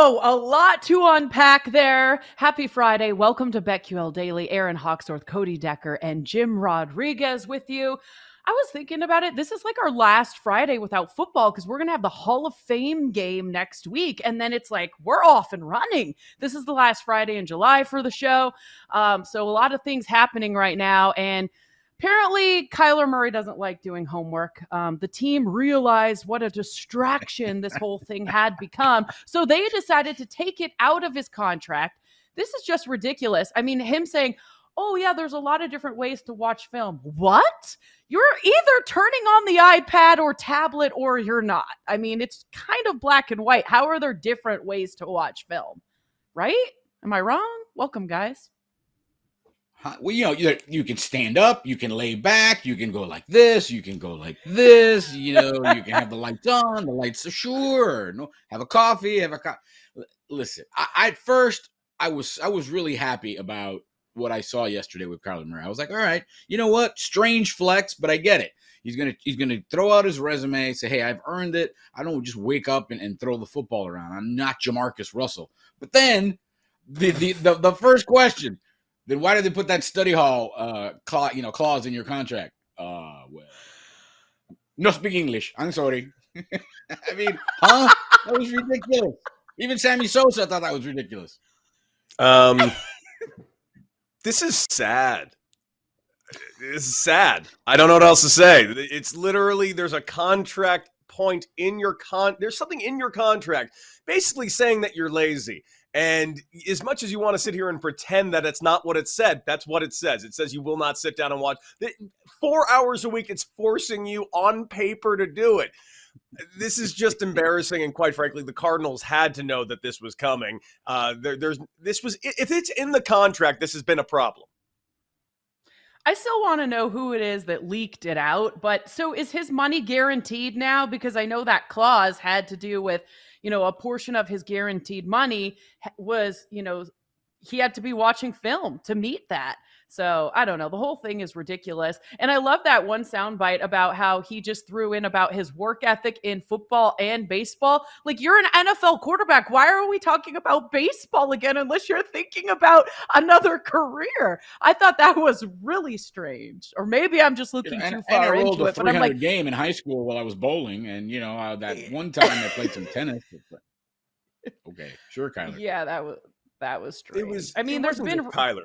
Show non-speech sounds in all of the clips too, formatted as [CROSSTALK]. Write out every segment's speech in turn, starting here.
Oh, a lot to unpack there. Happy Friday. Welcome to BetQL Daily. Aaron Hawksworth, Cody Decker, and Jim Rodriguez with you. I was thinking about it. This is like our last Friday without football because we're going to have the Hall of Fame game next week. And then it's like, we're off and running. This is the last Friday in July for the show. Um, so a lot of things happening right now. And Apparently, Kyler Murray doesn't like doing homework. Um, the team realized what a distraction this whole thing had become. So they decided to take it out of his contract. This is just ridiculous. I mean, him saying, oh, yeah, there's a lot of different ways to watch film. What? You're either turning on the iPad or tablet or you're not. I mean, it's kind of black and white. How are there different ways to watch film? Right? Am I wrong? Welcome, guys well, you know, you, you can stand up, you can lay back, you can go like this, you can go like this, you know, you can have the lights on, the lights are sure, no, have a coffee, have a co- listen. I, at first I was I was really happy about what I saw yesterday with Kyler Murray. I was like, all right, you know what? Strange flex, but I get it. He's gonna he's gonna throw out his resume, say, hey, I've earned it. I don't just wake up and, and throw the football around. I'm not JaMarcus Russell. But then the the the, the first question then why did they put that study hall uh clause, you know, clause in your contract? Uh well. No speak English. I'm sorry. [LAUGHS] I mean, huh? That was ridiculous. Even Sammy Sosa thought that was ridiculous. Um this is sad. This is sad. I don't know what else to say. It's literally there's a contract point in your con there's something in your contract basically saying that you're lazy and as much as you want to sit here and pretend that it's not what it said, that's what it says. It says you will not sit down and watch. Four hours a week, it's forcing you on paper to do it. This is just embarrassing, and quite frankly, the Cardinals had to know that this was coming. Uh, there, there's this was if it's in the contract, this has been a problem. I still want to know who it is that leaked it out. But so is his money guaranteed now? Because I know that clause had to do with you know, a portion of his guaranteed money was, you know, he had to be watching film to meet that. So I don't know. The whole thing is ridiculous. And I love that one soundbite about how he just threw in about his work ethic in football and baseball. Like, you're an NFL quarterback. Why are we talking about baseball again unless you're thinking about another career? I thought that was really strange. Or maybe I'm just looking too far and I into it. But I'm like, game in high school while I was bowling. And, you know, uh, that one time I played some [LAUGHS] tennis. okay, sure, Kyler. Yeah, that was. That was strange. It was. I mean, there's been Kyler.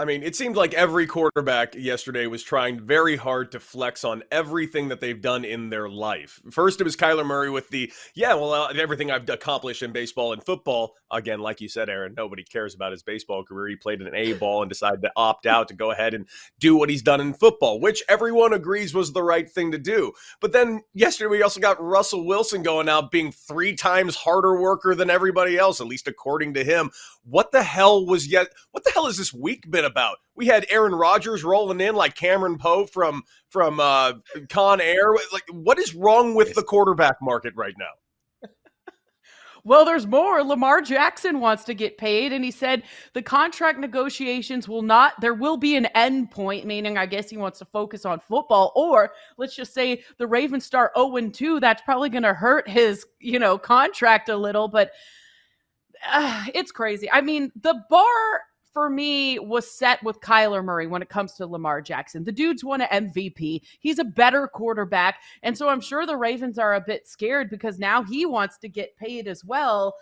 I mean, it seemed like every quarterback yesterday was trying very hard to flex on everything that they've done in their life. First, it was Kyler Murray with the, yeah, well, uh, everything I've accomplished in baseball and football. Again, like you said, Aaron, nobody cares about his baseball career. He played an A ball and decided to opt out to go ahead and do what he's done in football, which everyone agrees was the right thing to do. But then yesterday, we also got Russell Wilson going out being three times harder worker than everybody else, at least according to him. What the hell was yet? What the hell has this week been about? We had Aaron Rodgers rolling in like Cameron Poe from from uh, Con Air. Like, what is wrong with the quarterback market right now? [LAUGHS] Well, there's more. Lamar Jackson wants to get paid, and he said the contract negotiations will not, there will be an end point, meaning I guess he wants to focus on football. Or let's just say the Ravens start 0 2. That's probably going to hurt his, you know, contract a little, but uh, it's crazy. I mean, the bar for me was set with Kyler Murray when it comes to Lamar Jackson. The dude's won an MVP. He's a better quarterback. And so I'm sure the Ravens are a bit scared because now he wants to get paid as well.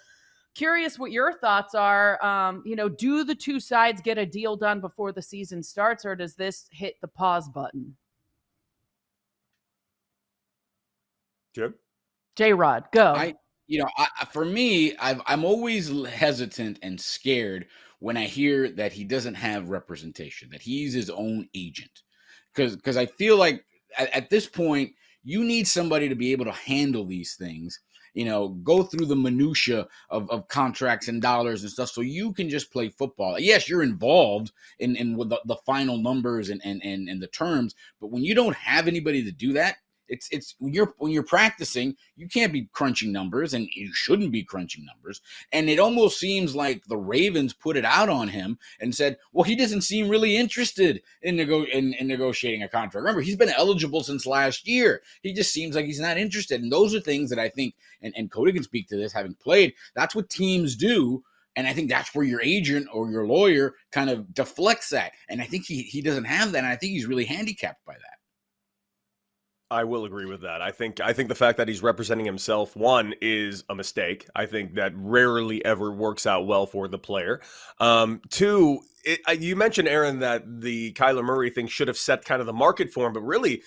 Curious what your thoughts are. Um, you know, do the two sides get a deal done before the season starts, or does this hit the pause button? Jim? J Rod, go. I, you know, I, for me, i am always hesitant and scared when I hear that he doesn't have representation, that he's his own agent. Because because I feel like at, at this point, you need somebody to be able to handle these things you know, go through the minutia of, of contracts and dollars and stuff, so you can just play football. Yes, you're involved in in the, the final numbers and, and and and the terms, but when you don't have anybody to do that, It's it's when you're when you're practicing, you can't be crunching numbers, and you shouldn't be crunching numbers. And it almost seems like the Ravens put it out on him and said, "Well, he doesn't seem really interested in nego- in, in negotiating a contract." Remember, he's been eligible since last year. He just seems like he's not interested. And those are things that I think, and and Cody can speak to this, having played. That's what teams do and I think that's where your agent or your lawyer kind of deflects that. And I think he he doesn't have that. And I think he's really handicapped by that. I will agree with that. I think I think the fact that he's representing himself one is a mistake. I think that rarely ever works out well for the player. Um, two, it, you mentioned Aaron that the Kyler Murray thing should have set kind of the market for him, but really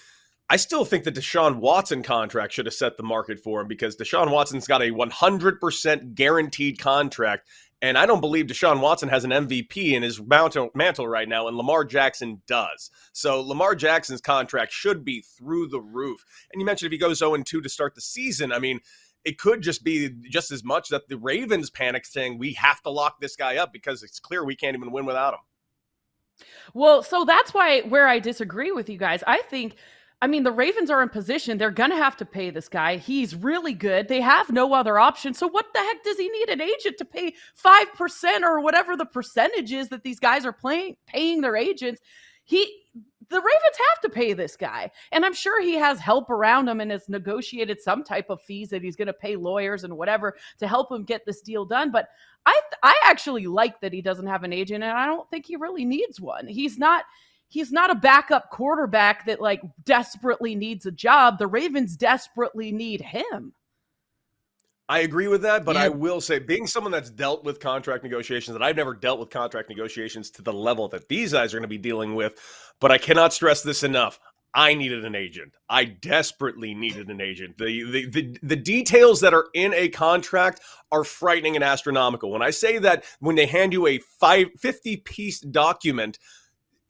I still think the Deshaun Watson contract should have set the market for him because Deshaun Watson's got a 100% guaranteed contract and I don't believe Deshaun Watson has an MVP in his mantle, right now, and Lamar Jackson does. So Lamar Jackson's contract should be through the roof. And you mentioned if he goes 0 2 to start the season, I mean, it could just be just as much that the Ravens panic saying we have to lock this guy up because it's clear we can't even win without him. Well, so that's why where I disagree with you guys. I think I mean, the Ravens are in position. They're going to have to pay this guy. He's really good. They have no other option. So, what the heck does he need an agent to pay 5% or whatever the percentage is that these guys are playing, paying their agents? He, the Ravens have to pay this guy. And I'm sure he has help around him and has negotiated some type of fees that he's going to pay lawyers and whatever to help him get this deal done. But I, I actually like that he doesn't have an agent, and I don't think he really needs one. He's not he's not a backup quarterback that like desperately needs a job. The Ravens desperately need him. I agree with that, but yeah. I will say, being someone that's dealt with contract negotiations, that I've never dealt with contract negotiations to the level that these guys are going to be dealing with, but I cannot stress this enough. I needed an agent. I desperately needed an agent. The, the the the details that are in a contract are frightening and astronomical. When I say that when they hand you a five, 50 piece document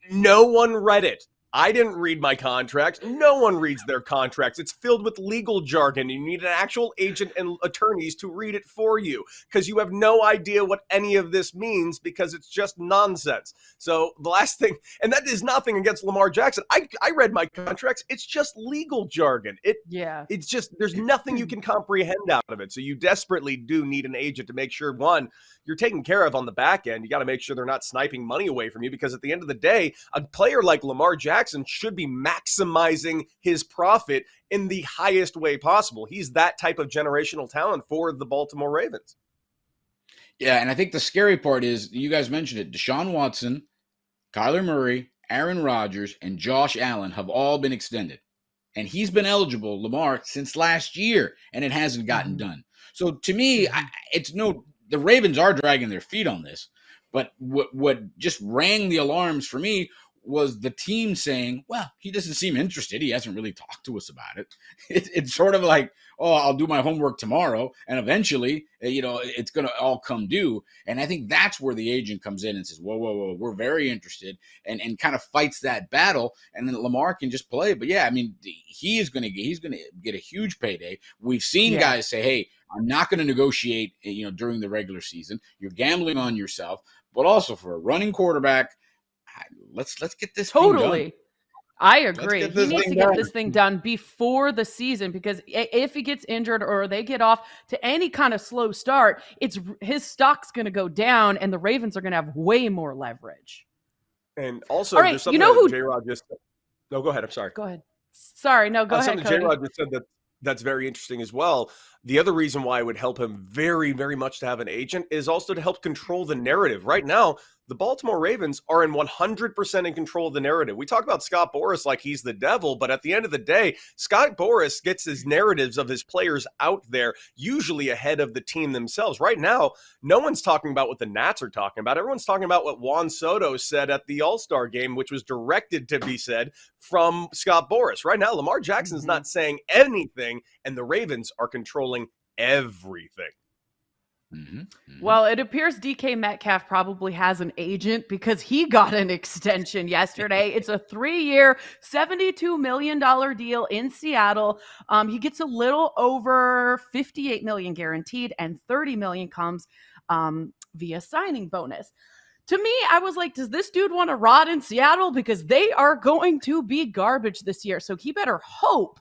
no one read it. I didn't read my contracts. No one reads their contracts. It's filled with legal jargon. You need an actual agent and attorneys to read it for you because you have no idea what any of this means because it's just nonsense. So the last thing, and that is nothing against Lamar Jackson. I, I read my contracts. It's just legal jargon. It yeah. It's just there's nothing you can comprehend out of it. So you desperately do need an agent to make sure one you're taken care of on the back end. You got to make sure they're not sniping money away from you because at the end of the day, a player like Lamar Jackson should be maximizing his profit in the highest way possible. He's that type of generational talent for the Baltimore Ravens. Yeah, and I think the scary part is you guys mentioned it. Deshaun Watson, Kyler Murray, Aaron Rodgers, and Josh Allen have all been extended. And he's been eligible, Lamar, since last year, and it hasn't gotten mm-hmm. done. So to me, I, it's no the Ravens are dragging their feet on this. But what what just rang the alarms for me was the team saying, "Well, he doesn't seem interested. He hasn't really talked to us about it." [LAUGHS] it it's sort of like, "Oh, I'll do my homework tomorrow," and eventually, eh, you know, it's going to all come due. And I think that's where the agent comes in and says, "Whoa, whoa, whoa, we're very interested," and and kind of fights that battle. And then Lamar can just play. But yeah, I mean, he is going to get, he's going to get a huge payday. We've seen yeah. guys say, "Hey." I'm not going to negotiate, eh, you know, during the regular season. You're gambling on yourself, but also for a running quarterback, let's let's get this totally. I agree. He needs to get this thing done before the season because if he gets injured or they get off to any kind of slow start, it's his stock's going to go down, and the Ravens are going to have way more leverage. And also, All right, you know who J. Rod just. No, go ahead. I'm sorry. Go ahead. Sorry, no, go uh, ahead. Something J. Rod just said that that's very interesting as well. The other reason why it would help him very, very much to have an agent is also to help control the narrative. Right now, the Baltimore Ravens are in 100% in control of the narrative. We talk about Scott Boras like he's the devil, but at the end of the day, Scott Boras gets his narratives of his players out there, usually ahead of the team themselves. Right now, no one's talking about what the Nats are talking about. Everyone's talking about what Juan Soto said at the All Star game, which was directed to be said from Scott Boras. Right now, Lamar Jackson's mm-hmm. not saying anything, and the Ravens are controlling everything. Mm-hmm, mm-hmm. Well, it appears DK Metcalf probably has an agent because he got an extension [LAUGHS] yesterday. it's a three-year, seventy-two million dollar deal in Seattle. Um, he gets a little over fifty-eight million guaranteed, and thirty million comes um, via signing bonus. To me, I was like, does this dude want to rot in Seattle because they are going to be garbage this year? So he better hope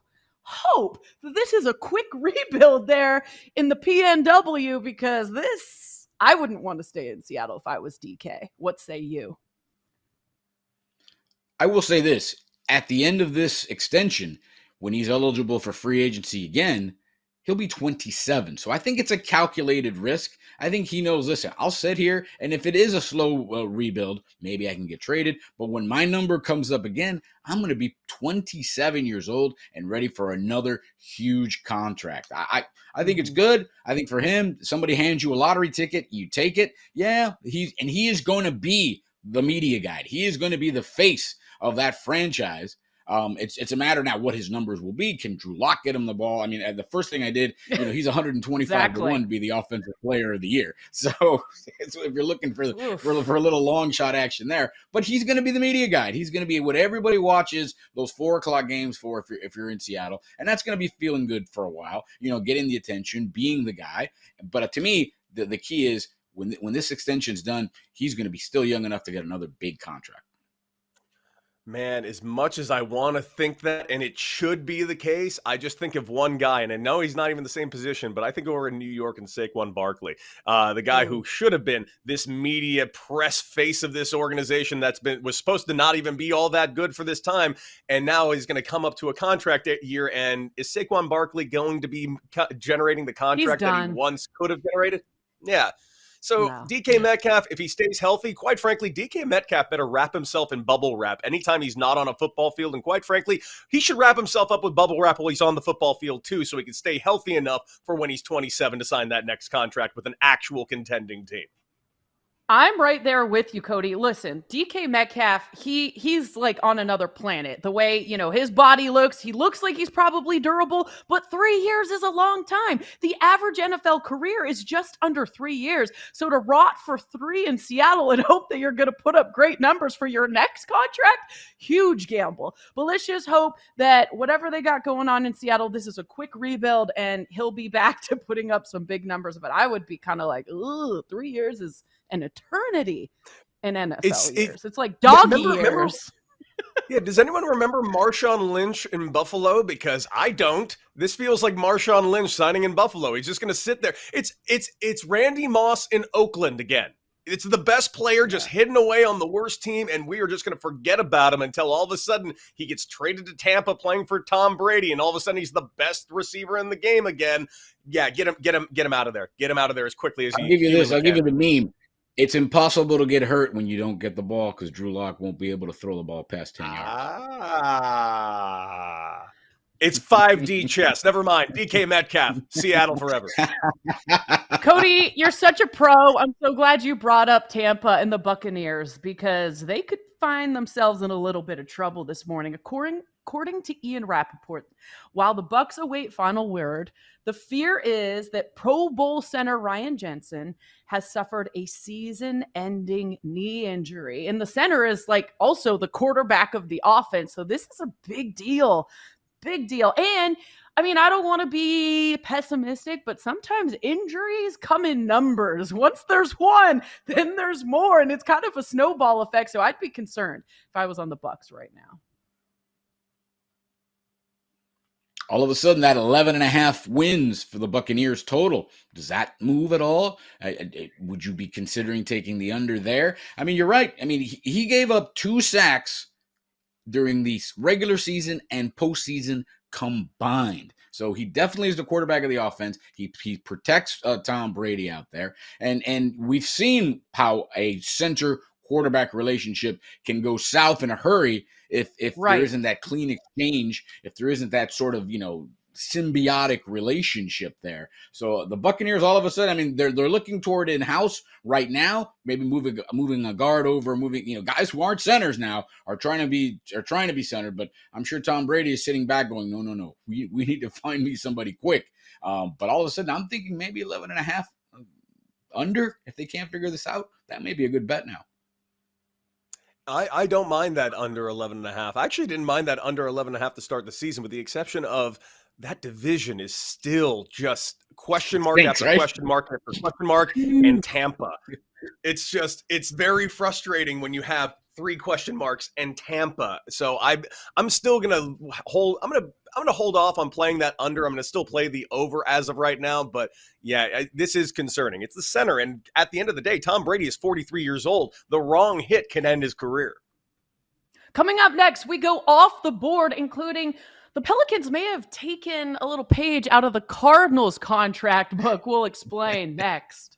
hope that this is a quick [LAUGHS] rebuild there in the PNW because this, I wouldn't want to stay in Seattle if I was DK. What say you? I will say this at the end of this extension, when he's eligible for free agency again, he'll be 27. So I think it's a calculated risk. I think he knows, listen, I'll sit here, and if it is a slow uh, rebuild, maybe I can get traded. But when my number comes up again, I'm going to be 27 years old and ready for another huge contract. I, I, I think it's mm-hmm. good. I think for him, somebody hands you a lottery ticket, you take it. Yeah, he's and he is going to be the media guide. He is going to be the face of that franchise. Um, it's it's a matter now what his numbers will be. Can Drew Lock get him the ball? I mean, the first thing I did, you know, he's [LAUGHS] 125 exactly. to one to be the offensive player of the year. [LAUGHS] So, so if you're looking for, for for a little long shot action there, but he's going to be the media guide. He's going to be what everybody watches those four o'clock games for if you're if you're in Seattle, and that's going to be feeling good for a while. You know, getting the attention, being the guy. But uh, to me, the the key is when when this extension's done, he's going to be still young enough to get another big contract. Man, as much as I want to think that, and it should be the case, I just think of one guy, and I know he's not even the same position, but I think over in New York and Saquon Barkley, uh, the guy who should have been this media press face of this organization that's been was supposed to not even be all that good for this time, and now he's going to come up to a contract year. And is Saquon Barkley going to be generating the contract that he once could have generated? Yeah. So no. DK Metcalf, if he stays healthy, quite frankly, DK Metcalf better wrap himself in bubble wrap anytime he's not on a football field. And quite frankly, he should wrap himself up with bubble wrap while he's on the football field too, so he can stay healthy enough for when he's 27 to sign that next contract with an actual contending team. I'm right there with you, Cody. Listen, DK Metcalf, he he's like on another planet. The way, you know, his body looks, he looks like he's probably durable, but 3 years is a long time. The average NFL career is just under 3 years. So to rot for 3 in Seattle and [LAUGHS] hope that you're going to put up great numbers for your next contract, huge gamble. But let's just hope that whatever they got going on in Seattle, this is a quick rebuild and he'll be [LAUGHS] back to putting up some big numbers, but I would be kind of like, "Ooh, 3 years is an eternity in NFL it's, years. It, it's like doggy remember, years. Remember, [LAUGHS] yeah, does anyone remember Marshawn Lynch in Buffalo? Because I don't. This feels like Marshawn Lynch signing in Buffalo. He's just going to sit there. It's it's it's Randy Moss in Oakland again. It's the best player just hidden away on the worst team, and we are just going to forget about him until all of a sudden he gets traded to Tampa playing for Tom Brady, and all of a sudden he's the best receiver in the game again. Yeah, get him, get him, get him out of there. Get him out of there as quickly as I'll give you this. I'll can. give you the meme it's impossible to get hurt when you don't get the ball because Drew Lock won't be able to throw the ball past 10 yards. Ah. It's 5D [LAUGHS] chess. Never mind. DK Metcalf, Seattle forever. [LAUGHS] Cody, you're such a pro. I'm so glad you brought up Tampa and the Buccaneers because they could find themselves in a little bit of trouble this morning. According according to Ian Rapoport, while the Bucs await final word, the fear is that Pro Bowl center Ryan Jensen has suffered a season-ending knee injury. And the center is like also the quarterback of the offense. So this is a big deal. Big deal. And I mean, I don't want to be pessimistic, but sometimes injuries come in numbers. Once there's one, then there's more, and it's kind of a snowball effect. So I'd be concerned if I was on the Bucs right now. All of a sudden that 11 and a half wins for the buccaneers total. Does that move at all? Would you be considering taking the under there? I mean you're right. I mean he gave up two sacks during the regular season and postseason combined. So he definitely is the quarterback of the offense. He he protects uh, Tom Brady out there, and and we've seen how a center quarterback relationship can go south in a hurry if if right. there isn't that clean exchange, if there isn't that sort of you know symbiotic relationship there. So the Buccaneers, all of a sudden, I mean, they're they're looking toward in house right now. Maybe moving moving a guard over, moving you know guys who aren't centers now are trying to be are trying to be centered. But I'm sure Tom Brady is sitting back going, no, no, no, we we need to [LAUGHS] find me somebody quick. Um, but all of a sudden, I'm thinking maybe 11 and a half uh, under if they can't figure this out. That may be a good bet now. I, I don't mind that under 11 and a half. I actually didn't mind that under 11 and a half to start the season, with the exception of that division is still just question mark Thanks, after right? question mark after question mark in Tampa. It's just it's very frustrating when you have three question marks and Tampa. So I I'm still gonna hold. I'm gonna I'm going to hold off on playing that under. I'm going to still play the over as of right now. But yeah, I, this is concerning. It's the center. And at the end of the day, Tom Brady is 43 years old. The wrong hit can end his career. Coming up next, we go off the board, including the Pelicans may have taken a little page out of the Cardinals contract book. We'll explain [LAUGHS] next.